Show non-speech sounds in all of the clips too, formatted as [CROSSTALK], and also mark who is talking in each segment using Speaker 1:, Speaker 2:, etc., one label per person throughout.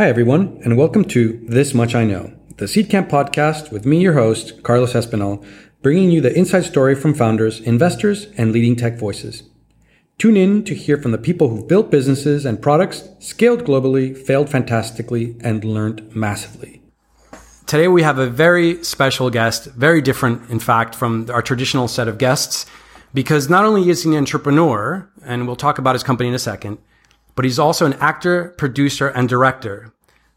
Speaker 1: Hi, everyone, and welcome to This Much I Know, the Seedcamp podcast with me, your host, Carlos Espinal, bringing you the inside story from founders, investors, and leading tech voices. Tune in to hear from the people who've built businesses and products, scaled globally, failed fantastically, and learned massively. Today, we have a very special guest, very different, in fact, from our traditional set of guests, because not only is he an entrepreneur, and we'll talk about his company in a second, but he's also an actor, producer, and director.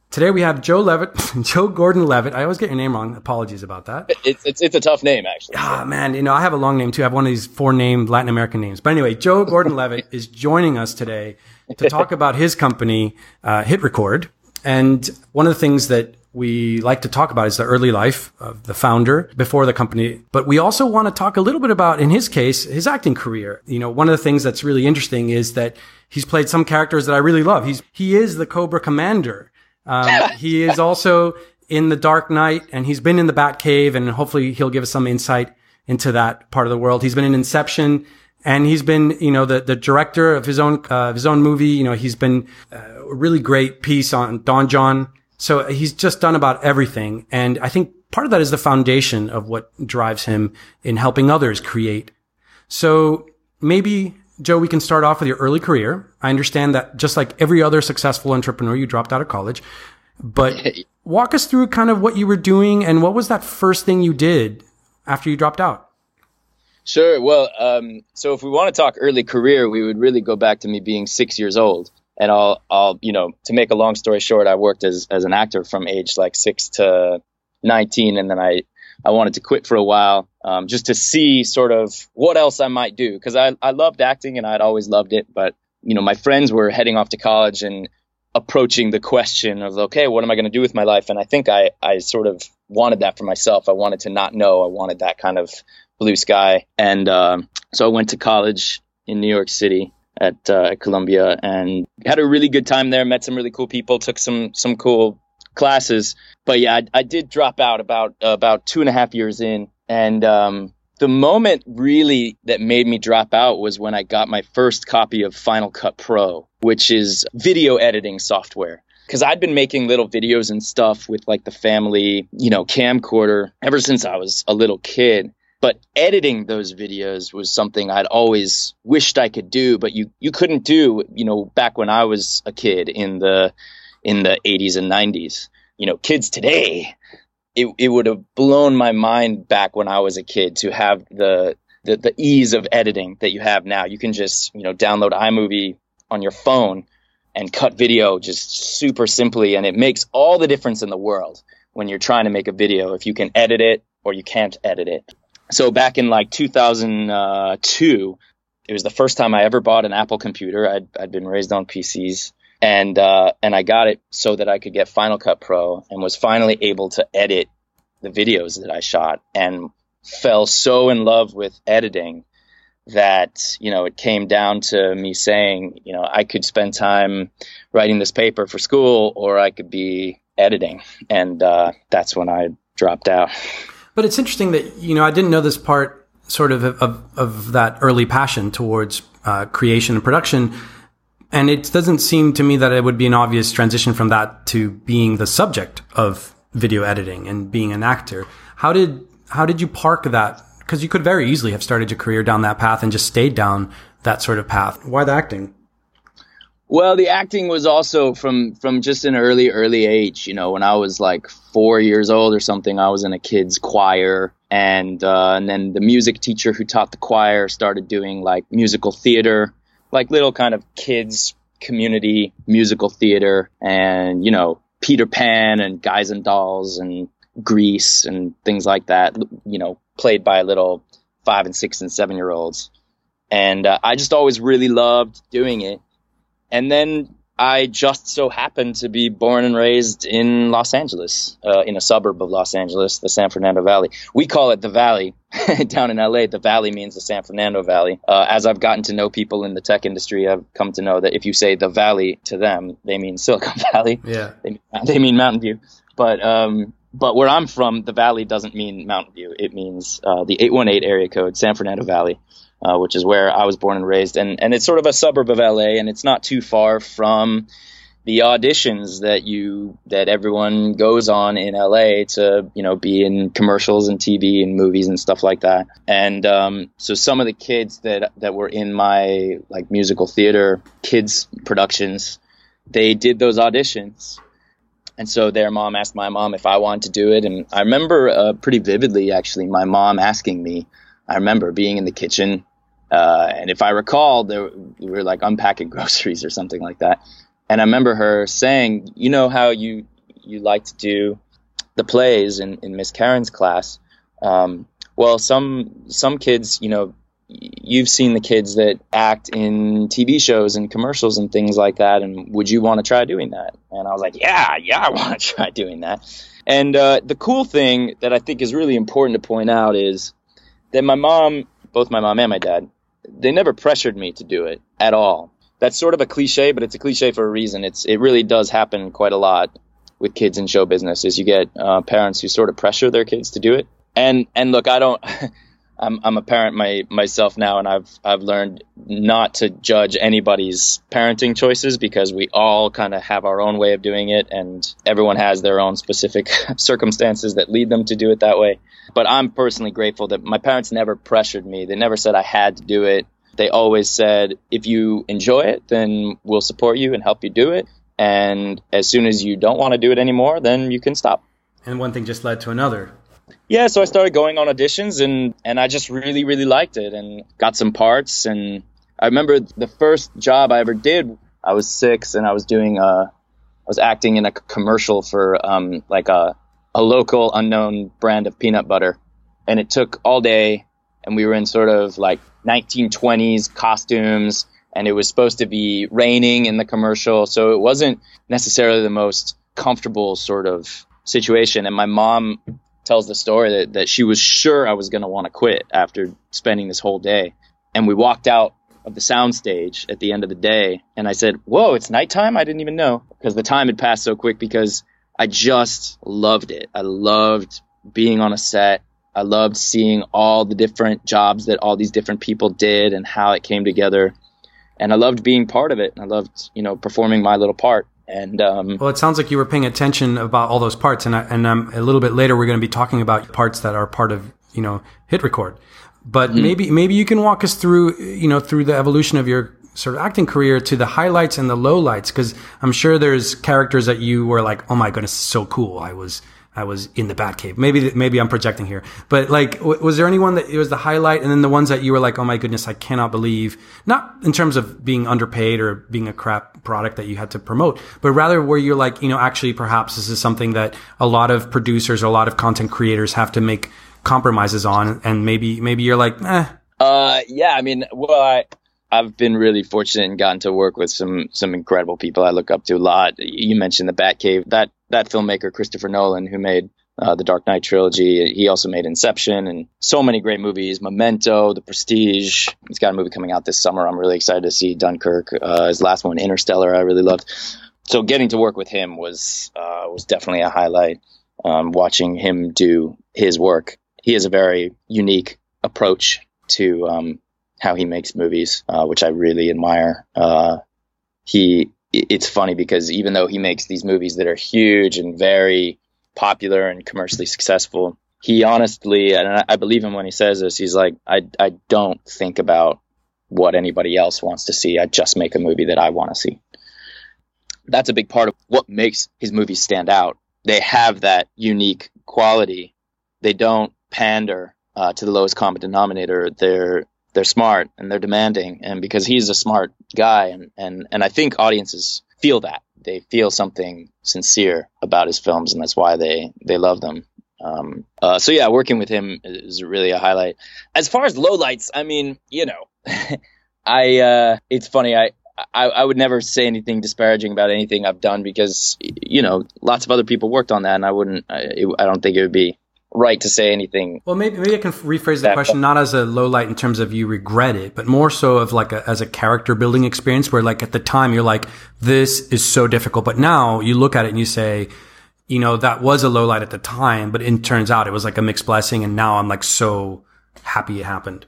Speaker 1: Today we have Joe Levitt, [LAUGHS] Joe Gordon Levitt. I always get your name wrong. Apologies about that.
Speaker 2: It's, it's, it's a tough name, actually.
Speaker 1: Ah, man, you know, I have a long name too. I have one of these four name Latin American names. But anyway, Joe Gordon Levitt is joining us today to talk about his company, uh, Hit Record. And one of the things that we like to talk about is the early life of the founder before the company. But we also want to talk a little bit about, in his case, his acting career. You know, one of the things that's really interesting is that he's played some characters that I really love. He's, he is the Cobra Commander. Um, [LAUGHS] he is also in the Dark Knight and he's been in the Bat Cave and hopefully he'll give us some insight into that part of the world. He's been in Inception and he's been, you know, the, the director of his own, uh, his own movie. You know, he's been uh, a really great piece on Don Jon so he's just done about everything. And I think part of that is the foundation of what drives him in helping others create. So maybe Joe, we can start off with your early career. I understand that just like every other successful entrepreneur, you dropped out of college, but [LAUGHS] walk us through kind of what you were doing and what was that first thing you did after you dropped out?
Speaker 2: Sure. Well, um, so if we want to talk early career, we would really go back to me being six years old and I'll I'll you know to make a long story short, I worked as as an actor from age like six to nineteen, and then I I wanted to quit for a while um, just to see sort of what else I might do because I I loved acting and I'd always loved it, but you know my friends were heading off to college and approaching the question of okay what am I going to do with my life and I think I I sort of wanted that for myself. I wanted to not know. I wanted that kind of blue sky, and um, so I went to college in New York City at uh, Columbia and had a really good time there. Met some really cool people. Took some some cool classes. But yeah, I, I did drop out about about two and a half years in, and um, the moment really that made me drop out was when I got my first copy of Final Cut Pro, which is video editing software. Because I'd been making little videos and stuff with like the family, you know, camcorder ever since I was a little kid but editing those videos was something I'd always wished I could do, but you you couldn't do, you know, back when I was a kid in the in the 80s and 90s. You know, kids today, it it would have blown my mind back when I was a kid to have the the, the ease of editing that you have now. You can just, you know, download iMovie on your phone and cut video just super simply and it makes all the difference in the world when you're trying to make a video if you can edit it or you can't edit it so back in like 2002, it was the first time I ever bought an Apple computer. I'd, I'd been raised on PCs and, uh, and I got it so that I could get Final Cut Pro and was finally able to edit the videos that I shot and fell so in love with editing that you know it came down to me saying you know I could spend time writing this paper for school or I could be editing and uh, that's when I dropped out.
Speaker 1: But it's interesting that you know I didn't know this part sort of of, of that early passion towards uh, creation and production, and it doesn't seem to me that it would be an obvious transition from that to being the subject of video editing and being an actor. How did how did you park that? Because you could very easily have started your career down that path and just stayed down that sort of path. Why the acting?
Speaker 2: Well, the acting was also from from just an early early age. You know, when I was like four years old or something, I was in a kids choir, and uh, and then the music teacher who taught the choir started doing like musical theater, like little kind of kids community musical theater, and you know Peter Pan and Guys and Dolls and Grease and things like that. You know, played by little five and six and seven year olds, and uh, I just always really loved doing it and then I just so happened to be born and raised in Los Angeles, uh, in a suburb of Los Angeles, the San Fernando Valley. We call it the Valley [LAUGHS] down in LA. The Valley means the San Fernando Valley. Uh, as I've gotten to know people in the tech industry, I've come to know that if you say the Valley to them, they mean Silicon [LAUGHS] Valley.
Speaker 1: Yeah,
Speaker 2: they, they mean Mountain View. But um, but where I'm from, the Valley doesn't mean Mountain View. It means uh, the 818 area code, San Fernando Valley uh, which is where I was born and raised. And, and it's sort of a suburb of LA, and it's not too far from the auditions that you that everyone goes on in LA to you know be in commercials and TV and movies and stuff like that. And um, so some of the kids that that were in my like musical theater kids productions, they did those auditions. And so their mom asked my mom if I wanted to do it, and I remember uh, pretty vividly actually my mom asking me. I remember being in the kitchen, uh, and if I recall, there, we were like unpacking [LAUGHS] groceries or something like that and I remember her saying, "You know how you you like to do the plays in, in Miss Karen's class. Um, well, some some kids, you know, you've seen the kids that act in TV shows and commercials and things like that. And would you want to try doing that?" And I was like, "Yeah, yeah, I want to [LAUGHS] try doing that." And uh, the cool thing that I think is really important to point out is that my mom, both my mom and my dad, they never pressured me to do it at all that's sort of a cliche, but it's a cliche for a reason. It's it really does happen quite a lot with kids in show business. Is you get uh, parents who sort of pressure their kids to do it. And and look, I don't. [LAUGHS] I'm I'm a parent my, myself now, and I've I've learned not to judge anybody's parenting choices because we all kind of have our own way of doing it, and everyone has their own specific [LAUGHS] circumstances that lead them to do it that way. But I'm personally grateful that my parents never pressured me. They never said I had to do it they always said, if you enjoy it, then we'll support you and help you do it. And as soon as you don't want to do it anymore, then you can stop.
Speaker 1: And one thing just led to another.
Speaker 2: Yeah, so I started going on auditions and, and I just really, really liked it and got some parts. And I remember the first job I ever did, I was six and I was doing a, uh, I was acting in a commercial for um, like a, a local unknown brand of peanut butter. And it took all day and we were in sort of like 1920s costumes and it was supposed to be raining in the commercial so it wasn't necessarily the most comfortable sort of situation and my mom tells the story that, that she was sure i was going to want to quit after spending this whole day and we walked out of the soundstage at the end of the day and i said whoa it's nighttime i didn't even know because the time had passed so quick because i just loved it i loved being on a set I loved seeing all the different jobs that all these different people did and how it came together. And I loved being part of it. And I loved, you know, performing my little part. And um,
Speaker 1: well, it sounds like you were paying attention about all those parts. And I, and um, a little bit later, we're going to be talking about parts that are part of you know hit record. But mm-hmm. maybe maybe you can walk us through you know through the evolution of your sort of acting career to the highlights and the lowlights because I'm sure there's characters that you were like, oh my goodness, so cool. I was I was in the Batcave. Maybe maybe I'm projecting here, but like, w- was there anyone that it was the highlight, and then the ones that you were like, oh my goodness, I cannot believe, not in terms of being underpaid or being a crap product that you had to promote, but rather where you're like, you know, actually perhaps this is something that a lot of producers or a lot of content creators have to make compromises on, and maybe maybe you're like, eh.
Speaker 2: Uh, yeah, I mean, well, I I've been really fortunate and gotten to work with some some incredible people I look up to a lot. You mentioned the Batcave. That that filmmaker Christopher Nolan, who made uh, the Dark Knight trilogy, he also made Inception and so many great movies. Memento, The Prestige. He's got a movie coming out this summer. I'm really excited to see Dunkirk. Uh, his last one, Interstellar, I really loved. So getting to work with him was uh, was definitely a highlight. Um, watching him do his work, he has a very unique approach to um, how he makes movies, uh, which I really admire. Uh, he, it's funny because even though he makes these movies that are huge and very popular and commercially successful, he honestly, and I believe him when he says this, he's like, I, I don't think about what anybody else wants to see. I just make a movie that I want to see. That's a big part of what makes his movies stand out. They have that unique quality. They don't pander uh, to the lowest common denominator. They're they're smart and they're demanding and because he's a smart guy and and and I think audiences feel that. They feel something sincere about his films and that's why they they love them. Um, uh, so yeah working with him is really a highlight. As far as lowlights I mean you know [LAUGHS] I uh, it's funny I I, I, would never say anything disparaging about anything I've done because you know lots of other people worked on that and I wouldn't I, it, I don't think it would be right to say anything.
Speaker 1: Well, maybe maybe I can rephrase the question not as a low light in terms of you regret it, but more so of like a, as a character building experience where like at the time you're like this is so difficult, but now you look at it and you say, you know, that was a low light at the time, but it turns out it was like a mixed blessing, and now I'm like so happy it happened.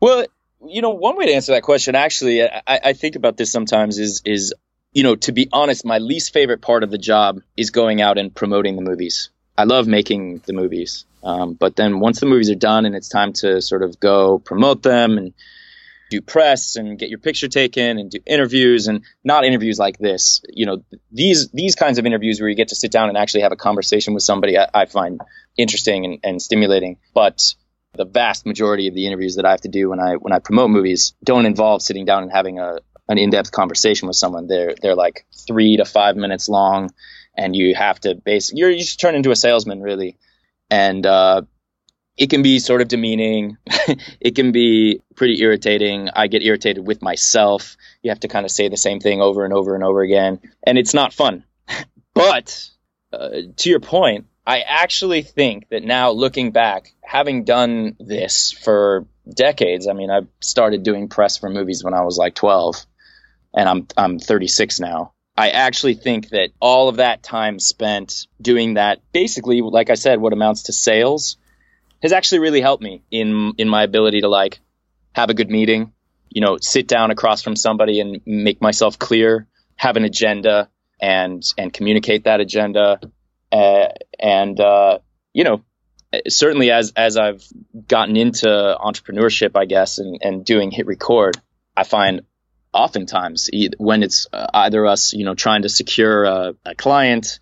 Speaker 2: Well, you know, one way to answer that question, actually, I, I think about this sometimes is is you know, to be honest, my least favorite part of the job is going out and promoting the movies. I love making the movies. Um, but then once the movies are done and it's time to sort of go promote them and do press and get your picture taken and do interviews and not interviews like this, you know, these these kinds of interviews where you get to sit down and actually have a conversation with somebody, I, I find interesting and, and stimulating. But the vast majority of the interviews that I have to do when I when I promote movies don't involve sitting down and having a an in-depth conversation with someone. They're they're like three to five minutes long, and you have to base you're you just turn into a salesman really, and uh, it can be sort of demeaning. [LAUGHS] it can be pretty irritating. I get irritated with myself. You have to kind of say the same thing over and over and over again, and it's not fun. [LAUGHS] but uh, to your point, I actually think that now looking back, having done this for decades, I mean, I started doing press for movies when I was like 12 and I'm I'm 36 now. I actually think that all of that time spent doing that basically like I said what amounts to sales has actually really helped me in in my ability to like have a good meeting, you know, sit down across from somebody and make myself clear, have an agenda and and communicate that agenda. Uh, and uh, you know, certainly as as I've gotten into entrepreneurship, I guess, and, and doing hit record, I find oftentimes when it's uh, either us, you know, trying to secure a, a client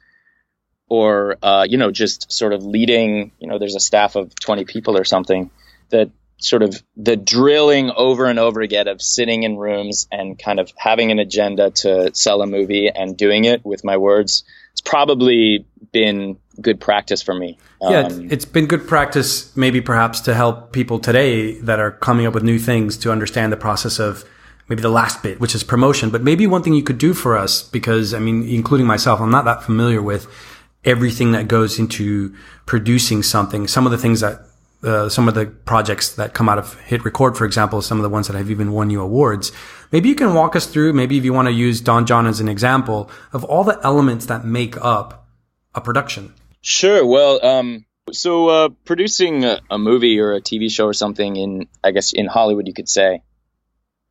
Speaker 2: or uh, you know just sort of leading you know there's a staff of 20 people or something that sort of the drilling over and over again of sitting in rooms and kind of having an agenda to sell a movie and doing it with my words it's probably been good practice for me.
Speaker 1: Yeah, um, it's been good practice, maybe perhaps to help people today that are coming up with new things to understand the process of maybe the last bit, which is promotion. But maybe one thing you could do for us, because I mean, including myself, I'm not that familiar with everything that goes into producing something. Some of the things that uh, some of the projects that come out of Hit Record, for example, some of the ones that have even won you awards. Maybe you can walk us through, maybe if you want to use Don Jon as an example of all the elements that make up a production.
Speaker 2: Sure. Well, um, so uh, producing a, a, movie or a TV show or something in, I guess, in Hollywood, you could say,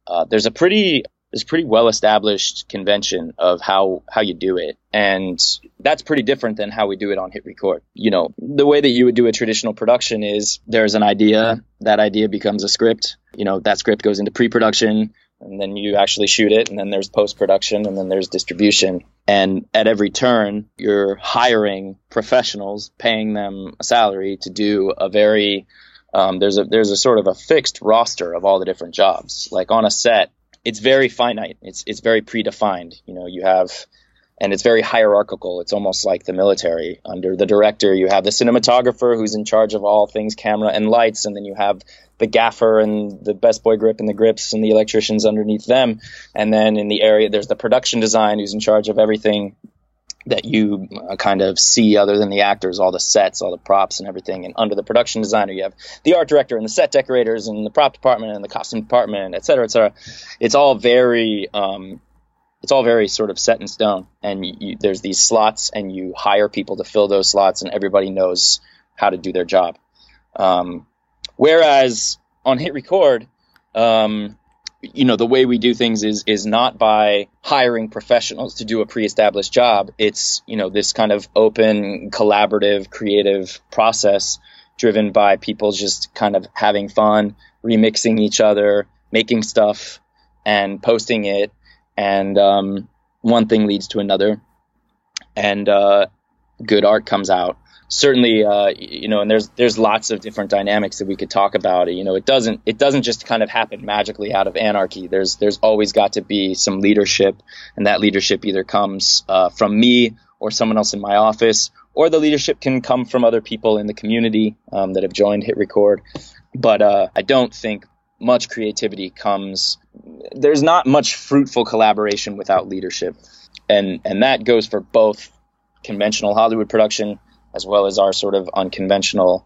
Speaker 2: uh, there's a pretty there's a pretty well established convention of how how you do it. And that's pretty different than how we do it on hit record. You know the way that you would do a traditional production is there's an idea that idea becomes a script. You know that script goes into pre-production and then you actually shoot it and then there's post production and then there's distribution. And at every turn you're hiring professionals paying them a salary to do a very um, there's a there's a sort of a fixed roster of all the different jobs like on a set it's very finite it's it's very predefined you know you have and it's very hierarchical. It's almost like the military. Under the director, you have the cinematographer who's in charge of all things camera and lights, and then you have the gaffer and the best boy grip and the grips and the electricians underneath them. And then in the area, there's the production design who's in charge of everything that you uh, kind of see other than the actors, all the sets, all the props and everything. And under the production designer, you have the art director and the set decorators and the prop department and the costume department, et cetera, et cetera. It's all very, um, it's all very sort of set in stone. And you, you, there's these slots and you hire people to fill those slots and everybody knows how to do their job. Um, Whereas on hit record, um, you know, the way we do things is is not by hiring professionals to do a pre-established job. It's you know this kind of open, collaborative, creative process driven by people just kind of having fun, remixing each other, making stuff, and posting it, and um, one thing leads to another, and uh, good art comes out certainly, uh, you know, and there's there's lots of different dynamics that we could talk about. You know, it doesn't it doesn't just kind of happen magically out of anarchy. There's there's always got to be some leadership, and that leadership either comes uh, from me or someone else in my office, or the leadership can come from other people in the community um, that have joined Hit Record. But uh, I don't think much creativity comes. There's not much fruitful collaboration without leadership, and and that goes for both conventional Hollywood production as well as our sort of unconventional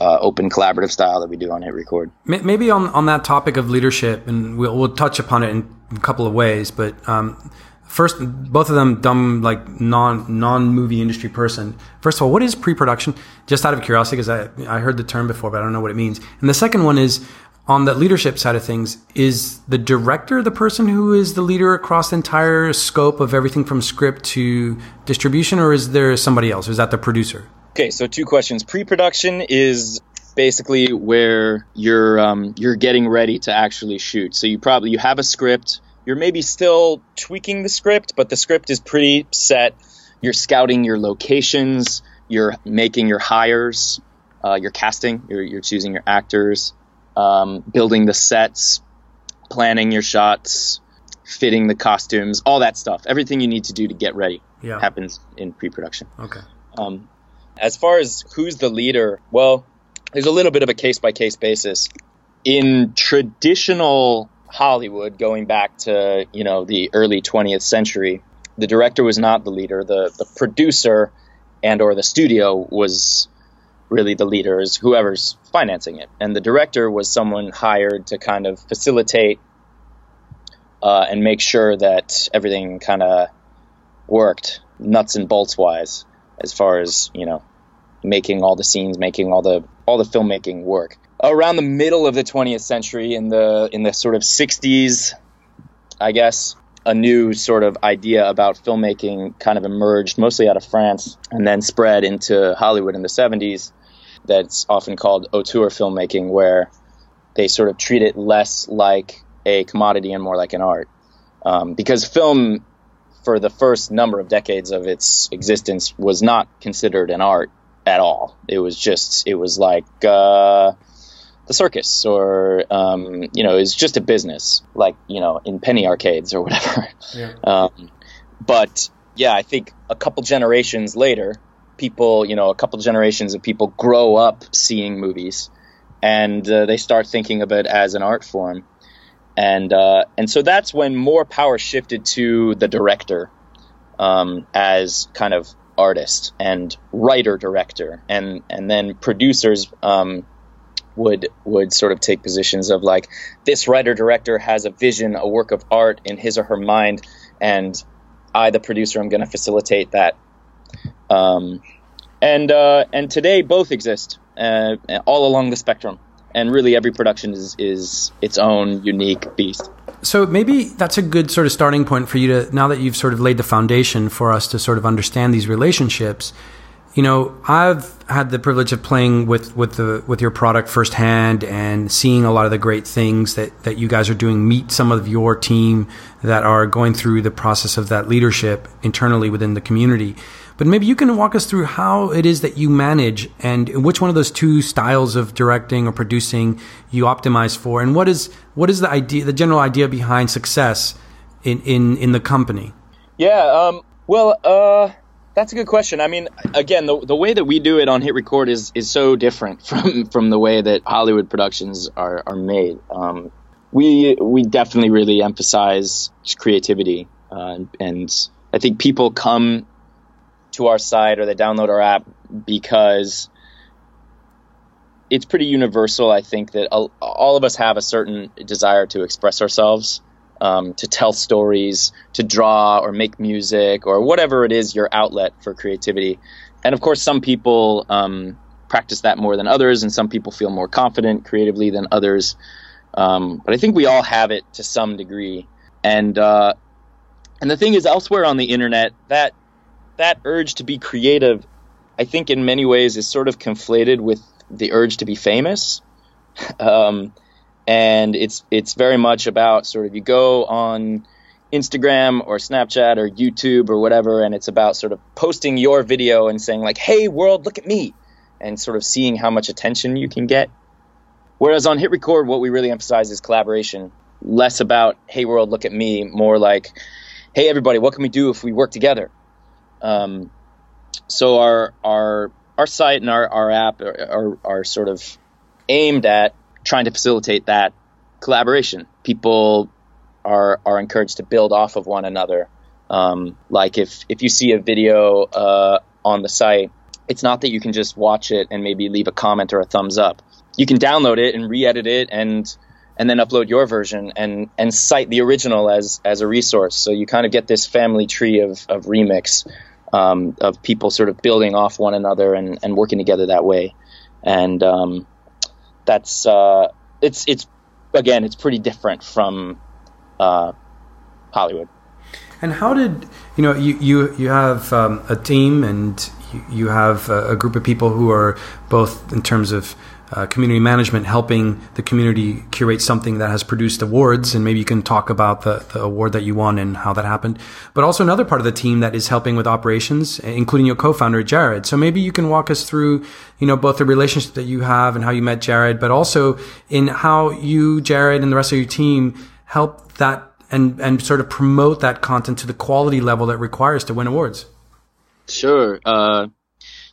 Speaker 2: uh, open collaborative style that we do on hit record.
Speaker 1: Maybe on, on that topic of leadership and we'll, we'll touch upon it in a couple of ways but um, first both of them dumb like non non movie industry person. First of all what is pre-production? Just out of curiosity because I, I heard the term before but i don't know what it means. And the second one is on the leadership side of things, is the director the person who is the leader across the entire scope of everything from script to distribution, or is there somebody else? Is that the producer?
Speaker 2: Okay, so two questions. Pre-production is basically where you're um, you're getting ready to actually shoot. So you probably you have a script. You're maybe still tweaking the script, but the script is pretty set. You're scouting your locations. You're making your hires. Uh, you're casting. You're, you're choosing your actors um, building the sets, planning your shots, fitting the costumes, all that stuff. Everything you need to do to get ready yeah. happens in pre-production.
Speaker 1: Okay.
Speaker 2: Um, as far as who's the leader, well, there's a little bit of a case by case basis. In traditional Hollywood, going back to you know the early 20th century, the director was not the leader. The the producer and or the studio was really the leader is whoever's financing it. And the director was someone hired to kind of facilitate uh, and make sure that everything kind of worked nuts and bolts wise as far as, you know, making all the scenes, making all the all the filmmaking work. Around the middle of the 20th century in the in the sort of 60s, I guess, a new sort of idea about filmmaking kind of emerged mostly out of France and then spread into Hollywood in the 70s that's often called auteur filmmaking, where they sort of treat it less like a commodity and more like an art. Um, because film, for the first number of decades of its existence, was not considered an art at all. It was just, it was like uh, the circus, or um, you know, it's just a business, like you know, in penny arcades or whatever. Yeah. [LAUGHS] Um, but yeah, I think a couple generations later, people, you know, a couple generations of people grow up seeing movies, and uh, they start thinking of it as an art form, and uh, and so that's when more power shifted to the director um, as kind of artist and writer director, and and then producers. Um, would would sort of take positions of like this writer director has a vision, a work of art in his or her mind, and I, the producer, am going to facilitate that um, and uh, and today both exist uh, all along the spectrum, and really every production is is its own unique beast.
Speaker 1: So maybe that's a good sort of starting point for you to now that you've sort of laid the foundation for us to sort of understand these relationships. You know, I've had the privilege of playing with with the with your product firsthand and seeing a lot of the great things that that you guys are doing. Meet some of your team that are going through the process of that leadership internally within the community. But maybe you can walk us through how it is that you manage and which one of those two styles of directing or producing you optimize for, and what is what is the idea, the general idea behind success in in in the company?
Speaker 2: Yeah, um, well, uh, that's a good question. I mean, again, the the way that we do it on Hit Record is is so different [LAUGHS] from from the way that Hollywood productions are are made. Um, we we definitely really emphasize creativity, uh, and I think people come to our site or they download our app because it's pretty universal. I think that all of us have a certain desire to express ourselves, um, to tell stories, to draw or make music or whatever it is your outlet for creativity. And of course, some people um, practice that more than others, and some people feel more confident creatively than others. Um, but I think we all have it to some degree. And uh, and the thing is, elsewhere on the internet, that that urge to be creative, I think in many ways is sort of conflated with the urge to be famous. [LAUGHS] Um, and it's it's very much about sort of you go on Instagram or Snapchat or YouTube or whatever, and it's about sort of posting your video and saying like, "Hey world, look at me," and sort of seeing how much attention you can get. Whereas on Hit Record, what we really emphasize is collaboration, less about "Hey world, look at me," more like, "Hey everybody, what can we do if we work together?" Um, so our our our site and our, our app are, are, are sort of aimed at trying to facilitate that collaboration. People are are encouraged to build off of one another. Um, like if if you see a video uh, on the site, it's not that you can just watch it and maybe leave a comment or a thumbs up. You can download it and re-edit it and and then upload your version and and cite the original as as a resource. So you kind of get this family tree of of remix um, of people sort of building off one another and, and working together that way. And um, that's uh, it's it's again, it's pretty different from uh, Hollywood.
Speaker 1: And how did you know you you you have um, a team and you, you have a, a, group of people who are both in terms of uh, community management helping the community curate something that has produced awards. And maybe you can talk about the, the award that you won and how that happened. But also another part of the team that is helping with operations including your co-founder jared. So maybe you can walk us through you know both the relationship that you have and how you met jared but also in how you jared and the rest of your team help that and and sort of promote that content to the quality level that requires to win awards.
Speaker 2: Sure. Uh,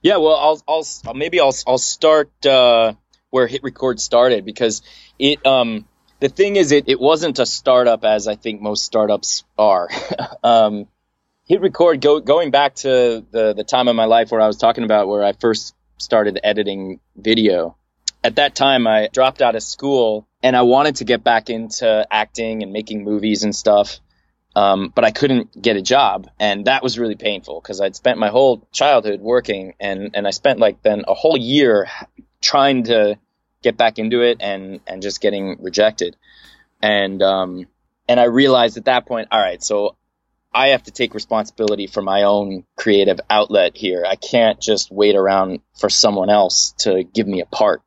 Speaker 2: yeah well i'll i'll maybe i'll i'll start uh, where Hit Record started because it um the thing is it, it wasn't a startup as I think most startups are. [LAUGHS] um, Hit Record go, going back to the the time of my life where I was talking about where I first started editing video. At that time I dropped out of school and I wanted to get back into acting and making movies and stuff. Um, but I couldn't get a job, and that was really painful because I'd spent my whole childhood working, and and I spent like then a whole year trying to get back into it and and just getting rejected. And um, and I realized at that point, all right, so I have to take responsibility for my own creative outlet here. I can't just wait around for someone else to give me a part.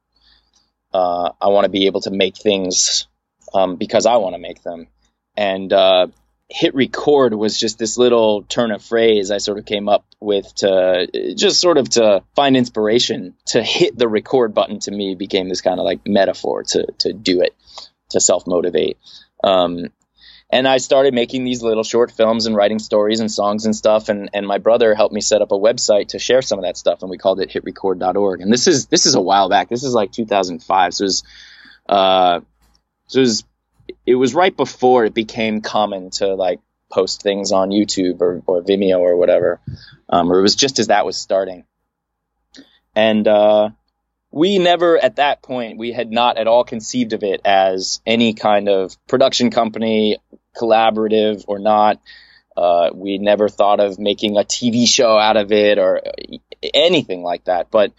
Speaker 2: Uh, I want to be able to make things um, because I want to make them. And uh, hit record was just this little turn of phrase I sort of came up with to just sort of to find inspiration to hit the record button to me became this kind of like metaphor to to do it to self motivate um, and I started making these little short films and writing stories and songs and stuff and and my brother helped me set up a website to share some of that stuff and we called it hitrecord.org and this is this is a while back. This is like 2005 so it was uh so it was it was right before it became common to like post things on YouTube or, or Vimeo or whatever, um, or it was just as that was starting. And uh, we never, at that point, we had not at all conceived of it as any kind of production company, collaborative or not. Uh, we never thought of making a TV show out of it or anything like that. But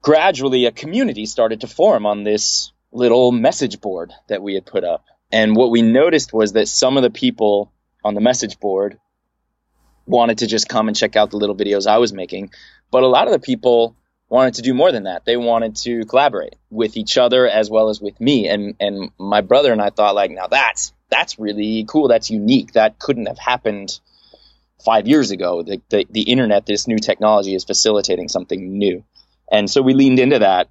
Speaker 2: gradually, a community started to form on this little message board that we had put up. And what we noticed was that some of the people on the message board wanted to just come and check out the little videos I was making. But a lot of the people wanted to do more than that. They wanted to collaborate with each other as well as with me. And and my brother and I thought like, now that's that's really cool. That's unique. That couldn't have happened five years ago. The, the, the internet, this new technology is facilitating something new. And so we leaned into that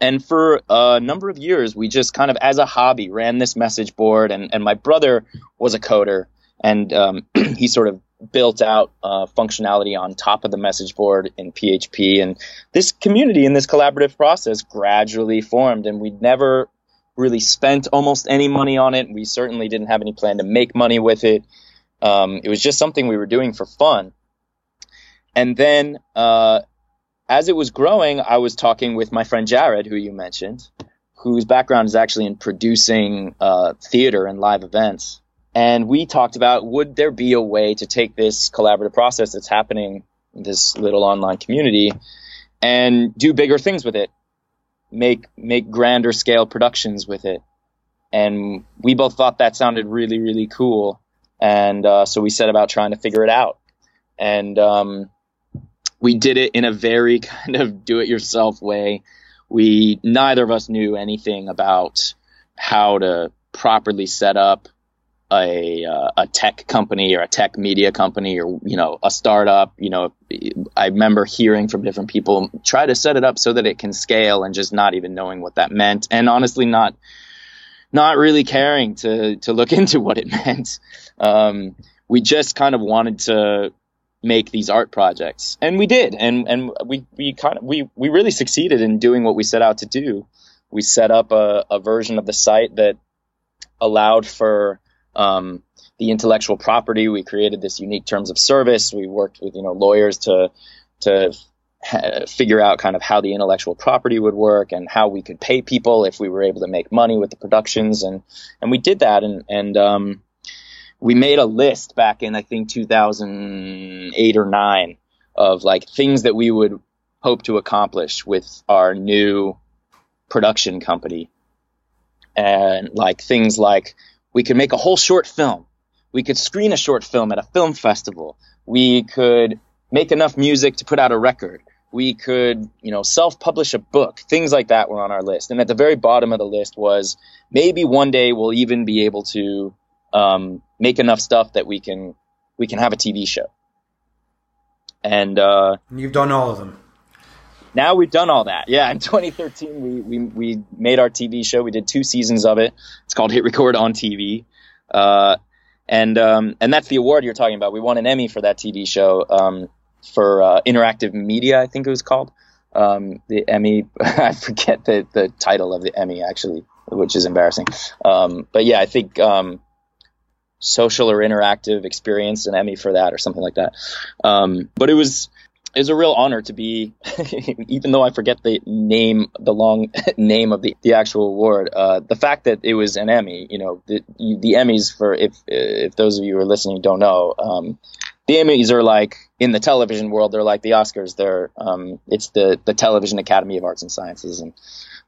Speaker 2: and for a number of years, we just kind of, as a hobby, ran this message board. And, and my brother was a coder, and um, [CLEARS THROAT] he sort of built out uh, functionality on top of the message board in PHP. And this community and this collaborative process gradually formed, and we never really spent almost any money on it. We certainly didn't have any plan to make money with it. Um, it was just something we were doing for fun. And then uh, as it was growing, I was talking with my friend Jared, who you mentioned, whose background is actually in producing uh, theater and live events. And we talked about would there be a way to take this collaborative process that's happening in this little online community and do bigger things with it, make make grander scale productions with it. And we both thought that sounded really really cool, and uh, so we set about trying to figure it out. And um, we did it in a very [LAUGHS] kind of do it yourself way. We neither of us knew anything about how to properly set up a uh, a tech company or a tech media company or you know a startup you know i remember hearing from different people try to set it up so that it can scale and just not even knowing what that meant and honestly not not really caring to to look [LAUGHS] into what it meant um, we just kind of wanted to make these art projects. And we did. And and we we kind of we we really succeeded in doing what we set out to do. We set up a, a version of the site that allowed for um, the intellectual property. We created this unique terms of service. We worked with you know lawyers to to figure out kind of how the intellectual property would work and how we could pay people if we were able to make money with the productions. And and we did that. And and um, we made a list back in I think 2008 or 9 of like things that we would hope to accomplish with our new production company. and like things like we could make a whole short film, we could screen a short film at a film festival, we could make enough music to put out a record. We could, you know, self-publish a book. Things like that were on our list. And at the very bottom of the list was maybe one day we'll even be able to um, make enough stuff that we can we can have a TV show. And uh,
Speaker 1: you've done all of them.
Speaker 2: Now we've done all that. Yeah, in [LAUGHS] 2013 we, we we made our TV show. We did two seasons of it. It's called Hit Record on TV. Uh, and um, and that's the award you're talking about. We won an Emmy for that TV show um, for uh, interactive media, I think it was called. Um, the Emmy, [LAUGHS] I forget the the title of the Emmy actually, which is embarrassing. Um, but yeah, I think um, social or interactive experience an Emmy for that or something like that. Um, but it was it was a real honor to be, [LAUGHS] even though I forget the name, the long [LAUGHS] name of the, the actual award. Uh, the fact that it was an Emmy, you know, the, the Emmys for if if those of you who are listening don't know, um, the Emmys are like in the television world, they're like the Oscars. They're um, it's the the Television Academy of Arts and Sciences and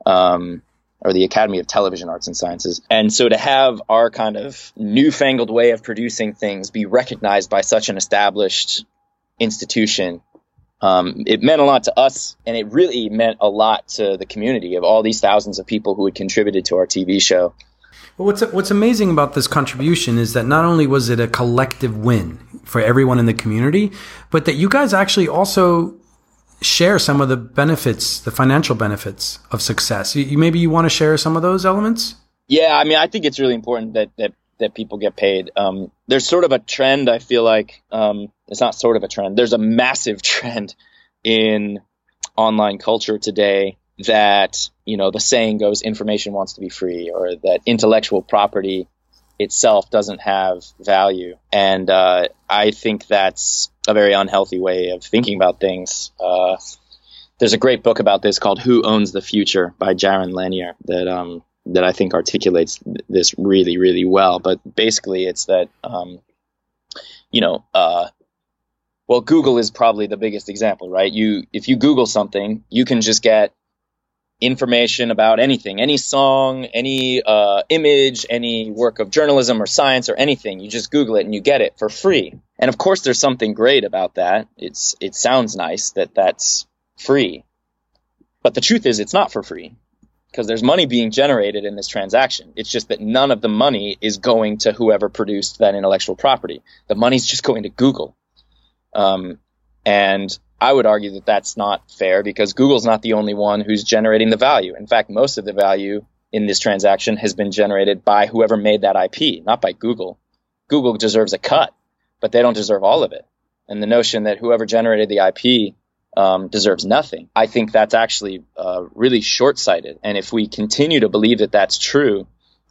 Speaker 2: um, or the Academy of Television Arts and Sciences. And so to have our kind of newfangled way of producing things be recognized by such an established institution um, it meant a lot to us, and it really meant a lot to the community of all these thousands of people who had contributed to our TV show.
Speaker 1: Well, what's what's amazing about this contribution is that not only was it a collective win for everyone in the community, but that you guys actually also share some of the benefits, the financial benefits of success. You, maybe you want to share some of those elements.
Speaker 2: Yeah, I mean, I think it's really important that that that people get paid. Um, there's sort of a trend. I feel like um, it's not sort of a trend. There's a massive [LAUGHS] trend in online culture today that you know the saying goes, "Information wants to be free," or that intellectual property itself doesn't have value. And uh, I think that's a very unhealthy way of thinking about things. Uh, there's a great book about this called "Who Owns the Future" by Jaron Lanier that um, that I think articulates this really, really well. But basically, it's that um, you know, uh, well, Google is probably the biggest example, right? You if you Google something, you can just get information about anything, any song, any uh, image, any work of journalism or science or anything. You just Google it and you get it for free. And of course, there's something great about that. It's it sounds nice that that's free, but the truth is, it's not for free because there's money being generated in this transaction. It's just that none of the money is going to whoever produced that intellectual property. The money's just going to Google. Um, and I would argue that that's not fair because Google's not the only one who's generating the value. In fact, most of the value in this transaction has been generated by whoever made that IP, not by Google. Google deserves a cut, but they don't deserve all of it. And the notion that whoever generated the IP um, deserves nothing. I think that's actually uh, really short sighted. And if we continue to believe that that's true,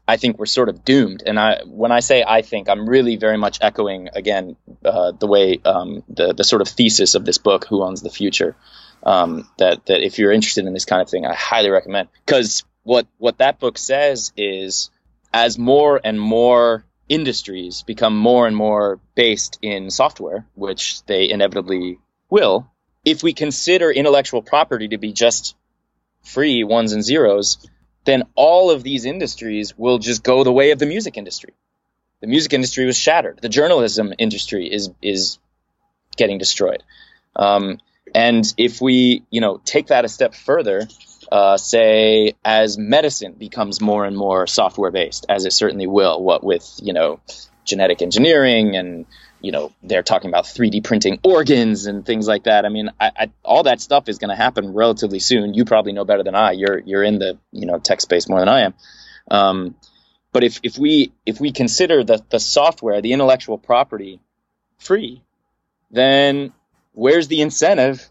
Speaker 2: I think we're sort of doomed. And I, when I say I think, I'm really very much echoing again uh, the way um, the the sort of thesis of this book, "Who Owns the Future." Um, that that if you're interested in this kind of thing, I highly recommend because what what that book says is as more and more industries become more and more based in software, which they inevitably will, if we consider intellectual property to be just free ones and zeros, then all of these industries will just go the way of the music industry. The music industry was shattered. The journalism industry is is getting destroyed. Um, and if we, you know, take that a step further, uh, say as medicine becomes more and more software based, as it certainly will, what with you know genetic engineering and you know they're talking about 3D printing organs and things like that. I mean, I, I, all that stuff is going to happen relatively soon. You probably know better than I. You're you're in the you know tech space more than I am. Um, but if if we if we consider the the software, the intellectual property, free, then where's the incentive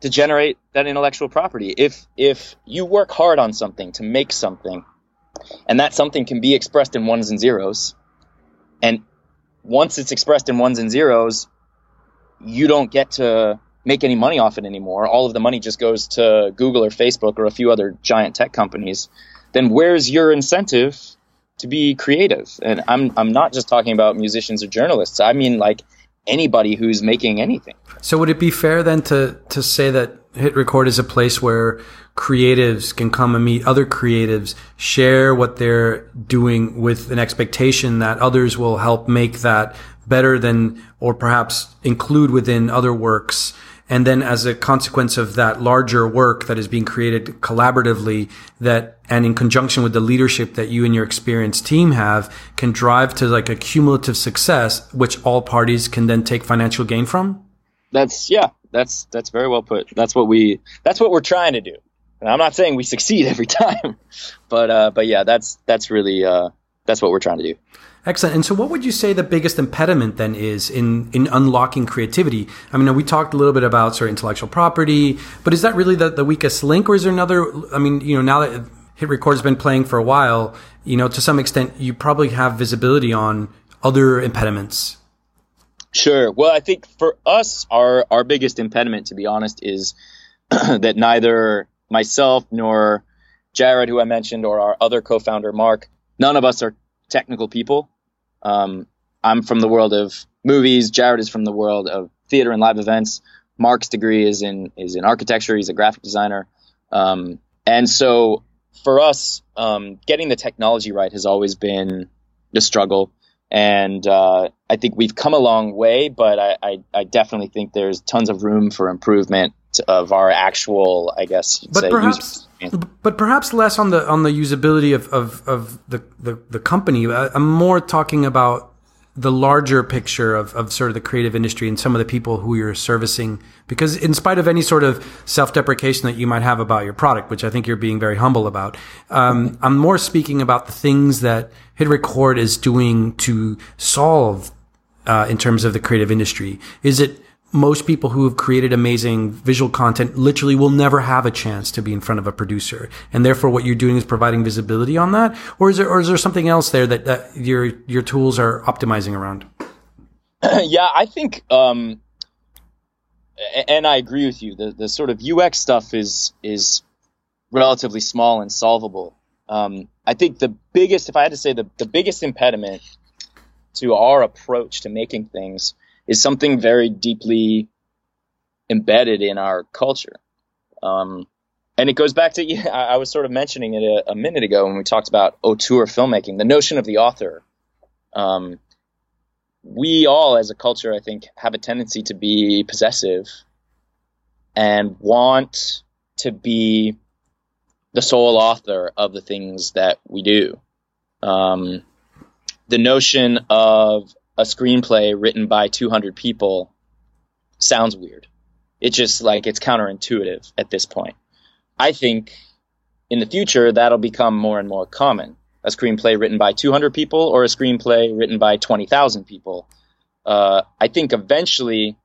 Speaker 2: to generate that intellectual property? If if you work hard on something to make something, and that something can be expressed in ones and zeros, and once it's expressed in ones and zeros, you don't get to make any money off it anymore. All of the money just goes to Google or Facebook or a few other giant tech companies. Then where's your incentive to be creative? And I'm I'm not just talking about musicians or journalists. I mean like anybody who's making anything.
Speaker 1: So would it be fair then to to say that Hit Record is a place where creatives can come and meet other creatives, share what they're doing with an expectation that others will help make that better than, or perhaps include within other works. And then as a consequence of that larger work that is being created collaboratively that, and in conjunction with the leadership that you and your experienced team have can drive to like a cumulative success, which all parties can then take financial gain from?
Speaker 2: That's, yeah, that's, that's very well put. That's what we, that's what we're trying to do. And I'm not saying we succeed [LAUGHS] every time, but, uh, but yeah, that's, that's really, uh, that's what we're trying to do.
Speaker 1: Excellent. And so, what would you say the biggest impediment then is in in unlocking creativity? I mean, we talked a little bit about sort of intellectual property, but is that really the, the weakest link, or is there another? I mean, you know, now that Hit Record has been playing for a while, you know, to some extent, you probably have visibility on other impediments.
Speaker 2: Sure. Well, I think for us, our our biggest impediment, to be honest, is [CLEARS THROAT] that neither myself nor Jared, who I mentioned, or our other co-founder Mark, none of us are technical people. Um, I'm from the world of movies. Jared is from the world of theater and live events. Mark's degree is in is in architecture. He's a graphic designer, um, and so for us, um, getting the technology right has always been the struggle. And uh, I think we've come a long way, but I, I, I, definitely think there's tons of room for improvement of our actual, I guess,
Speaker 1: but perhaps, but perhaps less on the on the usability of of, of the, the, the company. I'm more talking about the larger picture of, of sort of the creative industry and some of the people who you're servicing. Because in spite of any sort of self-deprecation that you might have about your product, which I think you're being very humble about, um, I'm more speaking about the things that Hit Record is doing to solve uh, in terms of the creative industry. Is it most people who have created amazing visual content literally will never have a chance to be in front of a producer. And therefore what you're doing is providing visibility on that? Or is there, or is there something else there that, that your, your tools are optimizing around? [CLEARS THROAT]
Speaker 2: yeah, I think, um, and I agree with you. The, the sort of UX stuff is, is relatively small and solvable. Um, I think the biggest, if I had to say the, the biggest impediment to our approach to making things is something very deeply embedded in our culture. Um, and it goes back to [LAUGHS] I was sort of mentioning it a, a, minute ago when we talked about auteur filmmaking, the notion of the author. Um, we all, as a culture, I think, have a tendency to be possessive and want to be the sole author of the things that we do. Um, the notion of a screenplay written by 200 people sounds weird. It's just like it's counterintuitive at this point. I think in the future that'll become more and more common. A screenplay written by 200 people or a screenplay written by 20,000 people. Uh, I think eventually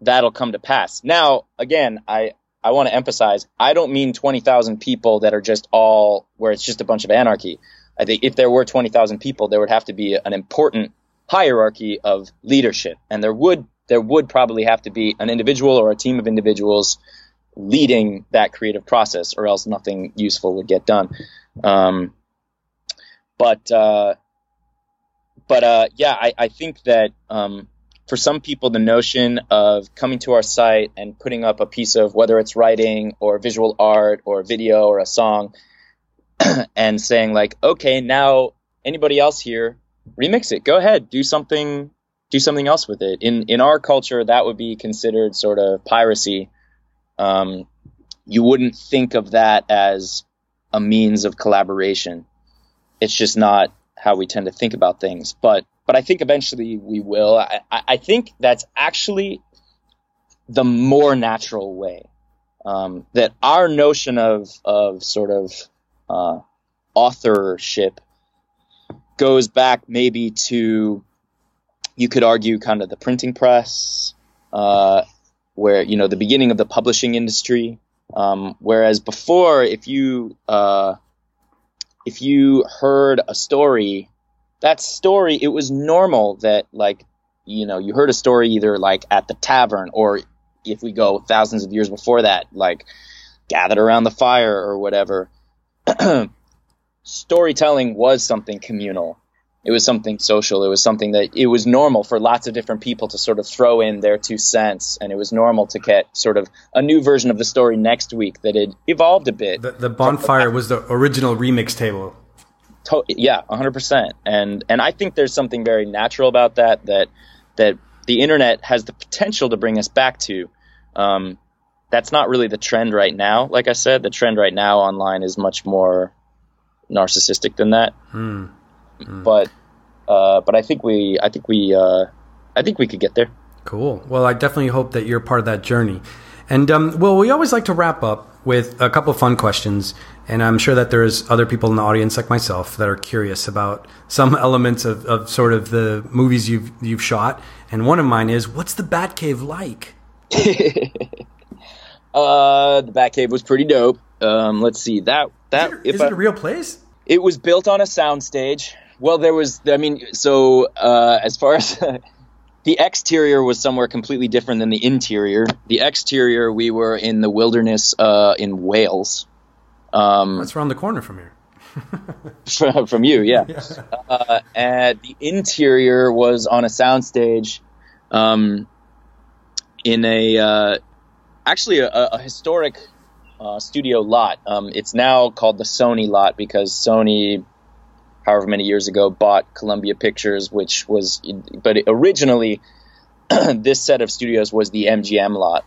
Speaker 2: that'll come to pass. Now, again, I, I want to emphasize I don't mean 20,000 people that are just all where it's just a bunch of anarchy. I think if there were 20,000 people, there would have to be an important hierarchy of leadership, and there would there would probably have to be an individual or a team of individuals leading that creative process, or else nothing useful would get done. Um, but uh, but uh, yeah, I, I, think that um, for some people, the notion of coming to our site and putting up a piece of whether it's writing or visual art or video or a song, [CLEARS THROAT] and saying like, okay, now anybody else here remix it. Go ahead, do something do something else with it. In in our culture, that would be considered sort of piracy. Um, you wouldn't think of that as a means of collaboration. It's just not how we tend to think about things. But but I think eventually we will. I, I think that's actually the more natural way. Um, that our notion of of sort of uh, authorship goes back maybe to you could argue kind of the printing press, uh, where you know the beginning of the publishing industry. Um, whereas before, if you uh, if you heard a story, that story it was normal that like you know you heard a story either like at the tavern or if we go thousands of years before that, like gathered around the fire or whatever. [CLEARS THROAT] storytelling was something communal. it was something social. It was something that it was normal for lots of different people to sort of throw in their two cents, and it was normal to get sort of a new version of the story next week that had evolved a bit.
Speaker 1: The, the bonfire was the original remix table.
Speaker 2: To- yeah, 100%. And and I think there's something very natural about that that that the internet has the potential to bring us back to. Um, that's not really the trend right now. Like I said, the trend right now online is much more narcissistic than that.
Speaker 1: Hmm.
Speaker 2: But uh, but I think we I think we uh, I think we could get there.
Speaker 1: Cool. Well, I definitely hope that you're part of that journey. And um, well, we always like to wrap up with a couple of fun questions, and I'm sure that there's other people in the audience like myself that are curious about some [LAUGHS] elements of, of sort of the movies you've you've shot. And one of mine is, what's the Batcave like? [LAUGHS]
Speaker 2: Uh, the Batcave was pretty dope. Um, let's see that that
Speaker 1: Is, it,
Speaker 2: if
Speaker 1: is
Speaker 2: I-
Speaker 1: it a real place?
Speaker 2: It was built on a soundstage. Well, there was, I mean, so uh, as far as [LAUGHS] the exterior was somewhere completely different than the interior. The exterior, we were in the wilderness uh, in Wales. Um,
Speaker 1: That's around the corner from here. [LAUGHS]
Speaker 2: from, from you, yeah. [LAUGHS] Uh, and the interior was on a soundstage um, in a uh, actually a, a historic uh, studio lot. Um, it's now called the Sony lot because Sony, however many years ago, bought Columbia Pictures, which was, but originally [CLEARS THROAT] this set of studios was the MGM lot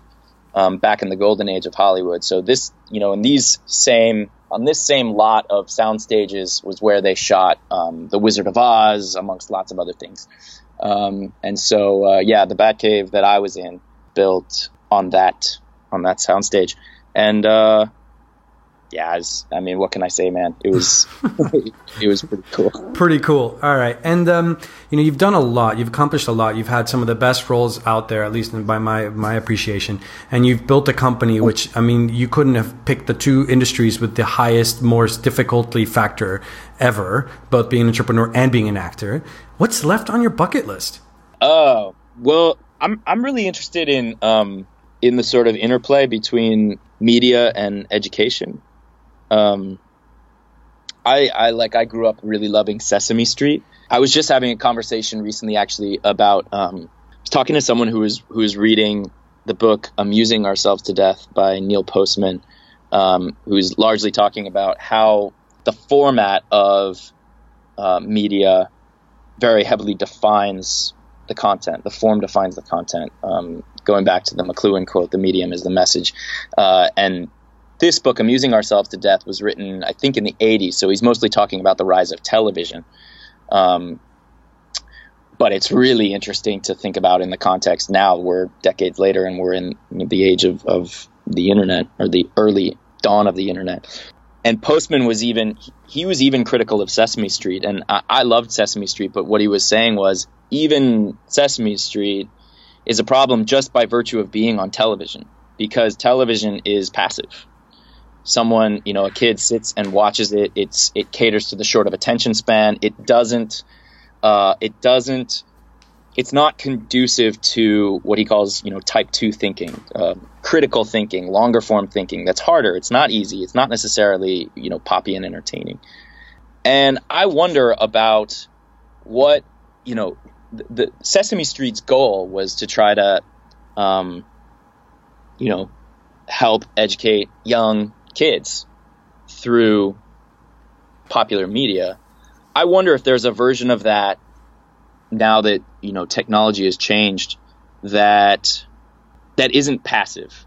Speaker 2: um, back in the golden age of Hollywood. So this, you know, in these same on this same lot of sound stages was where they shot um, The Wizard of Oz, amongst lots of other things. Um, and so, uh, yeah, the Batcave that I was in built on that on that soundstage, and uh, yeah, it's- I mean, what can I say, man? It was [LAUGHS] [LAUGHS] it was pretty cool.
Speaker 1: Pretty cool. All right, and um, you know you've done a lot. You've accomplished a lot. You've had some of the best roles out there, at least by my my appreciation. And you've built a company, which I mean, you couldn't have picked the two industries with the highest, most difficulty factor ever, both being an entrepreneur and being an actor. What's left on your bucket list?
Speaker 2: Oh well, I'm I'm really interested in um, in the sort of interplay between media and education. Um, I I like I grew up really loving Sesame Street. I was just having a conversation recently, actually, about um, I was talking to someone who was who was reading the book "Amusing Ourselves to Death" by Neil Postman, um, who's largely talking about how the format of uh, media very heavily defines the content. The form defines the content. Um, going back to the McLuhan quote, "The medium is the message," uh, and this book, "Amusing Ourselves to Death," was written, I think, in the '80s. So he's mostly talking about the rise of television. Um, but it's really interesting to think about in the context now. We're decades later, and we're in the age of, of the internet or the early dawn of the internet. And Postman was even he was even critical of Sesame Street, and I, I loved Sesame Street. But what he was saying was even Sesame Street is a problem just by virtue of being on television because television is passive. Someone, you know, a kid sits and watches it. It's it caters to the short of attention span. It doesn't. Uh, it doesn't. It's not conducive to what he calls, you know, type two thinking, uh, critical thinking, longer form thinking. That's harder. It's not easy. It's not necessarily, you know, poppy and entertaining. And I wonder about what, you know, the, the Sesame Street's goal was to try to, um, you know, help educate young kids through popular media. I wonder if there's a version of that now that you know technology has changed that that isn't passive.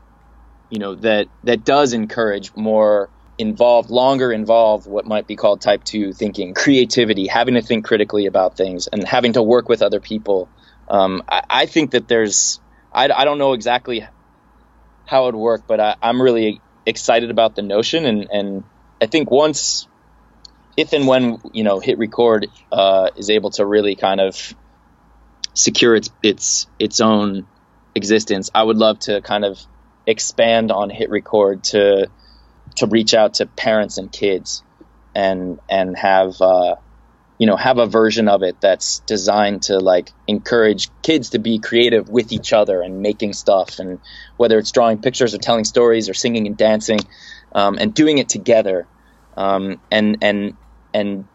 Speaker 2: You know that that does encourage more involved, longer involved, what might be called type two thinking, creativity, having to think critically about things, and having to work with other people. Um, I, I think that there's I, I don't know exactly how it would work, but I, I'm really excited about the notion, and and I think once if and when you know hit record uh, is able to really kind of secure its its its own existence i would love to kind of expand on hit record to to reach out to parents and kids and and have uh, you know have a version of it that's designed to like encourage kids to be creative with each other and making stuff and whether it's drawing pictures or telling stories or singing and dancing um, and doing it together um, and and and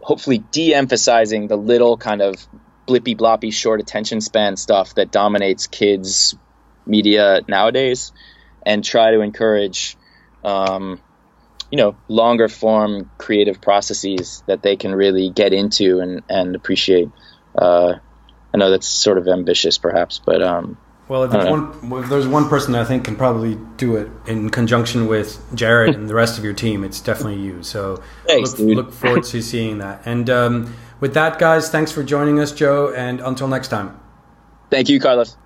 Speaker 2: hopefully de-emphasizing the little kind of blippy bloppy short attention span stuff that dominates kids media nowadays and try to encourage um, you know longer form creative processes that they can really get into and, and appreciate. Uh, I know that's sort of ambitious perhaps but um,
Speaker 1: well, if there's, one, if there's one person that I think can probably do it in conjunction with Jared [LAUGHS] and the rest of your team, it's definitely you. So
Speaker 2: Thanks,
Speaker 1: look, look, forward to [LAUGHS] seeing that. And um, with that, guys, thanks for joining us, Joe, and until next time.
Speaker 2: Thank you, Carlos.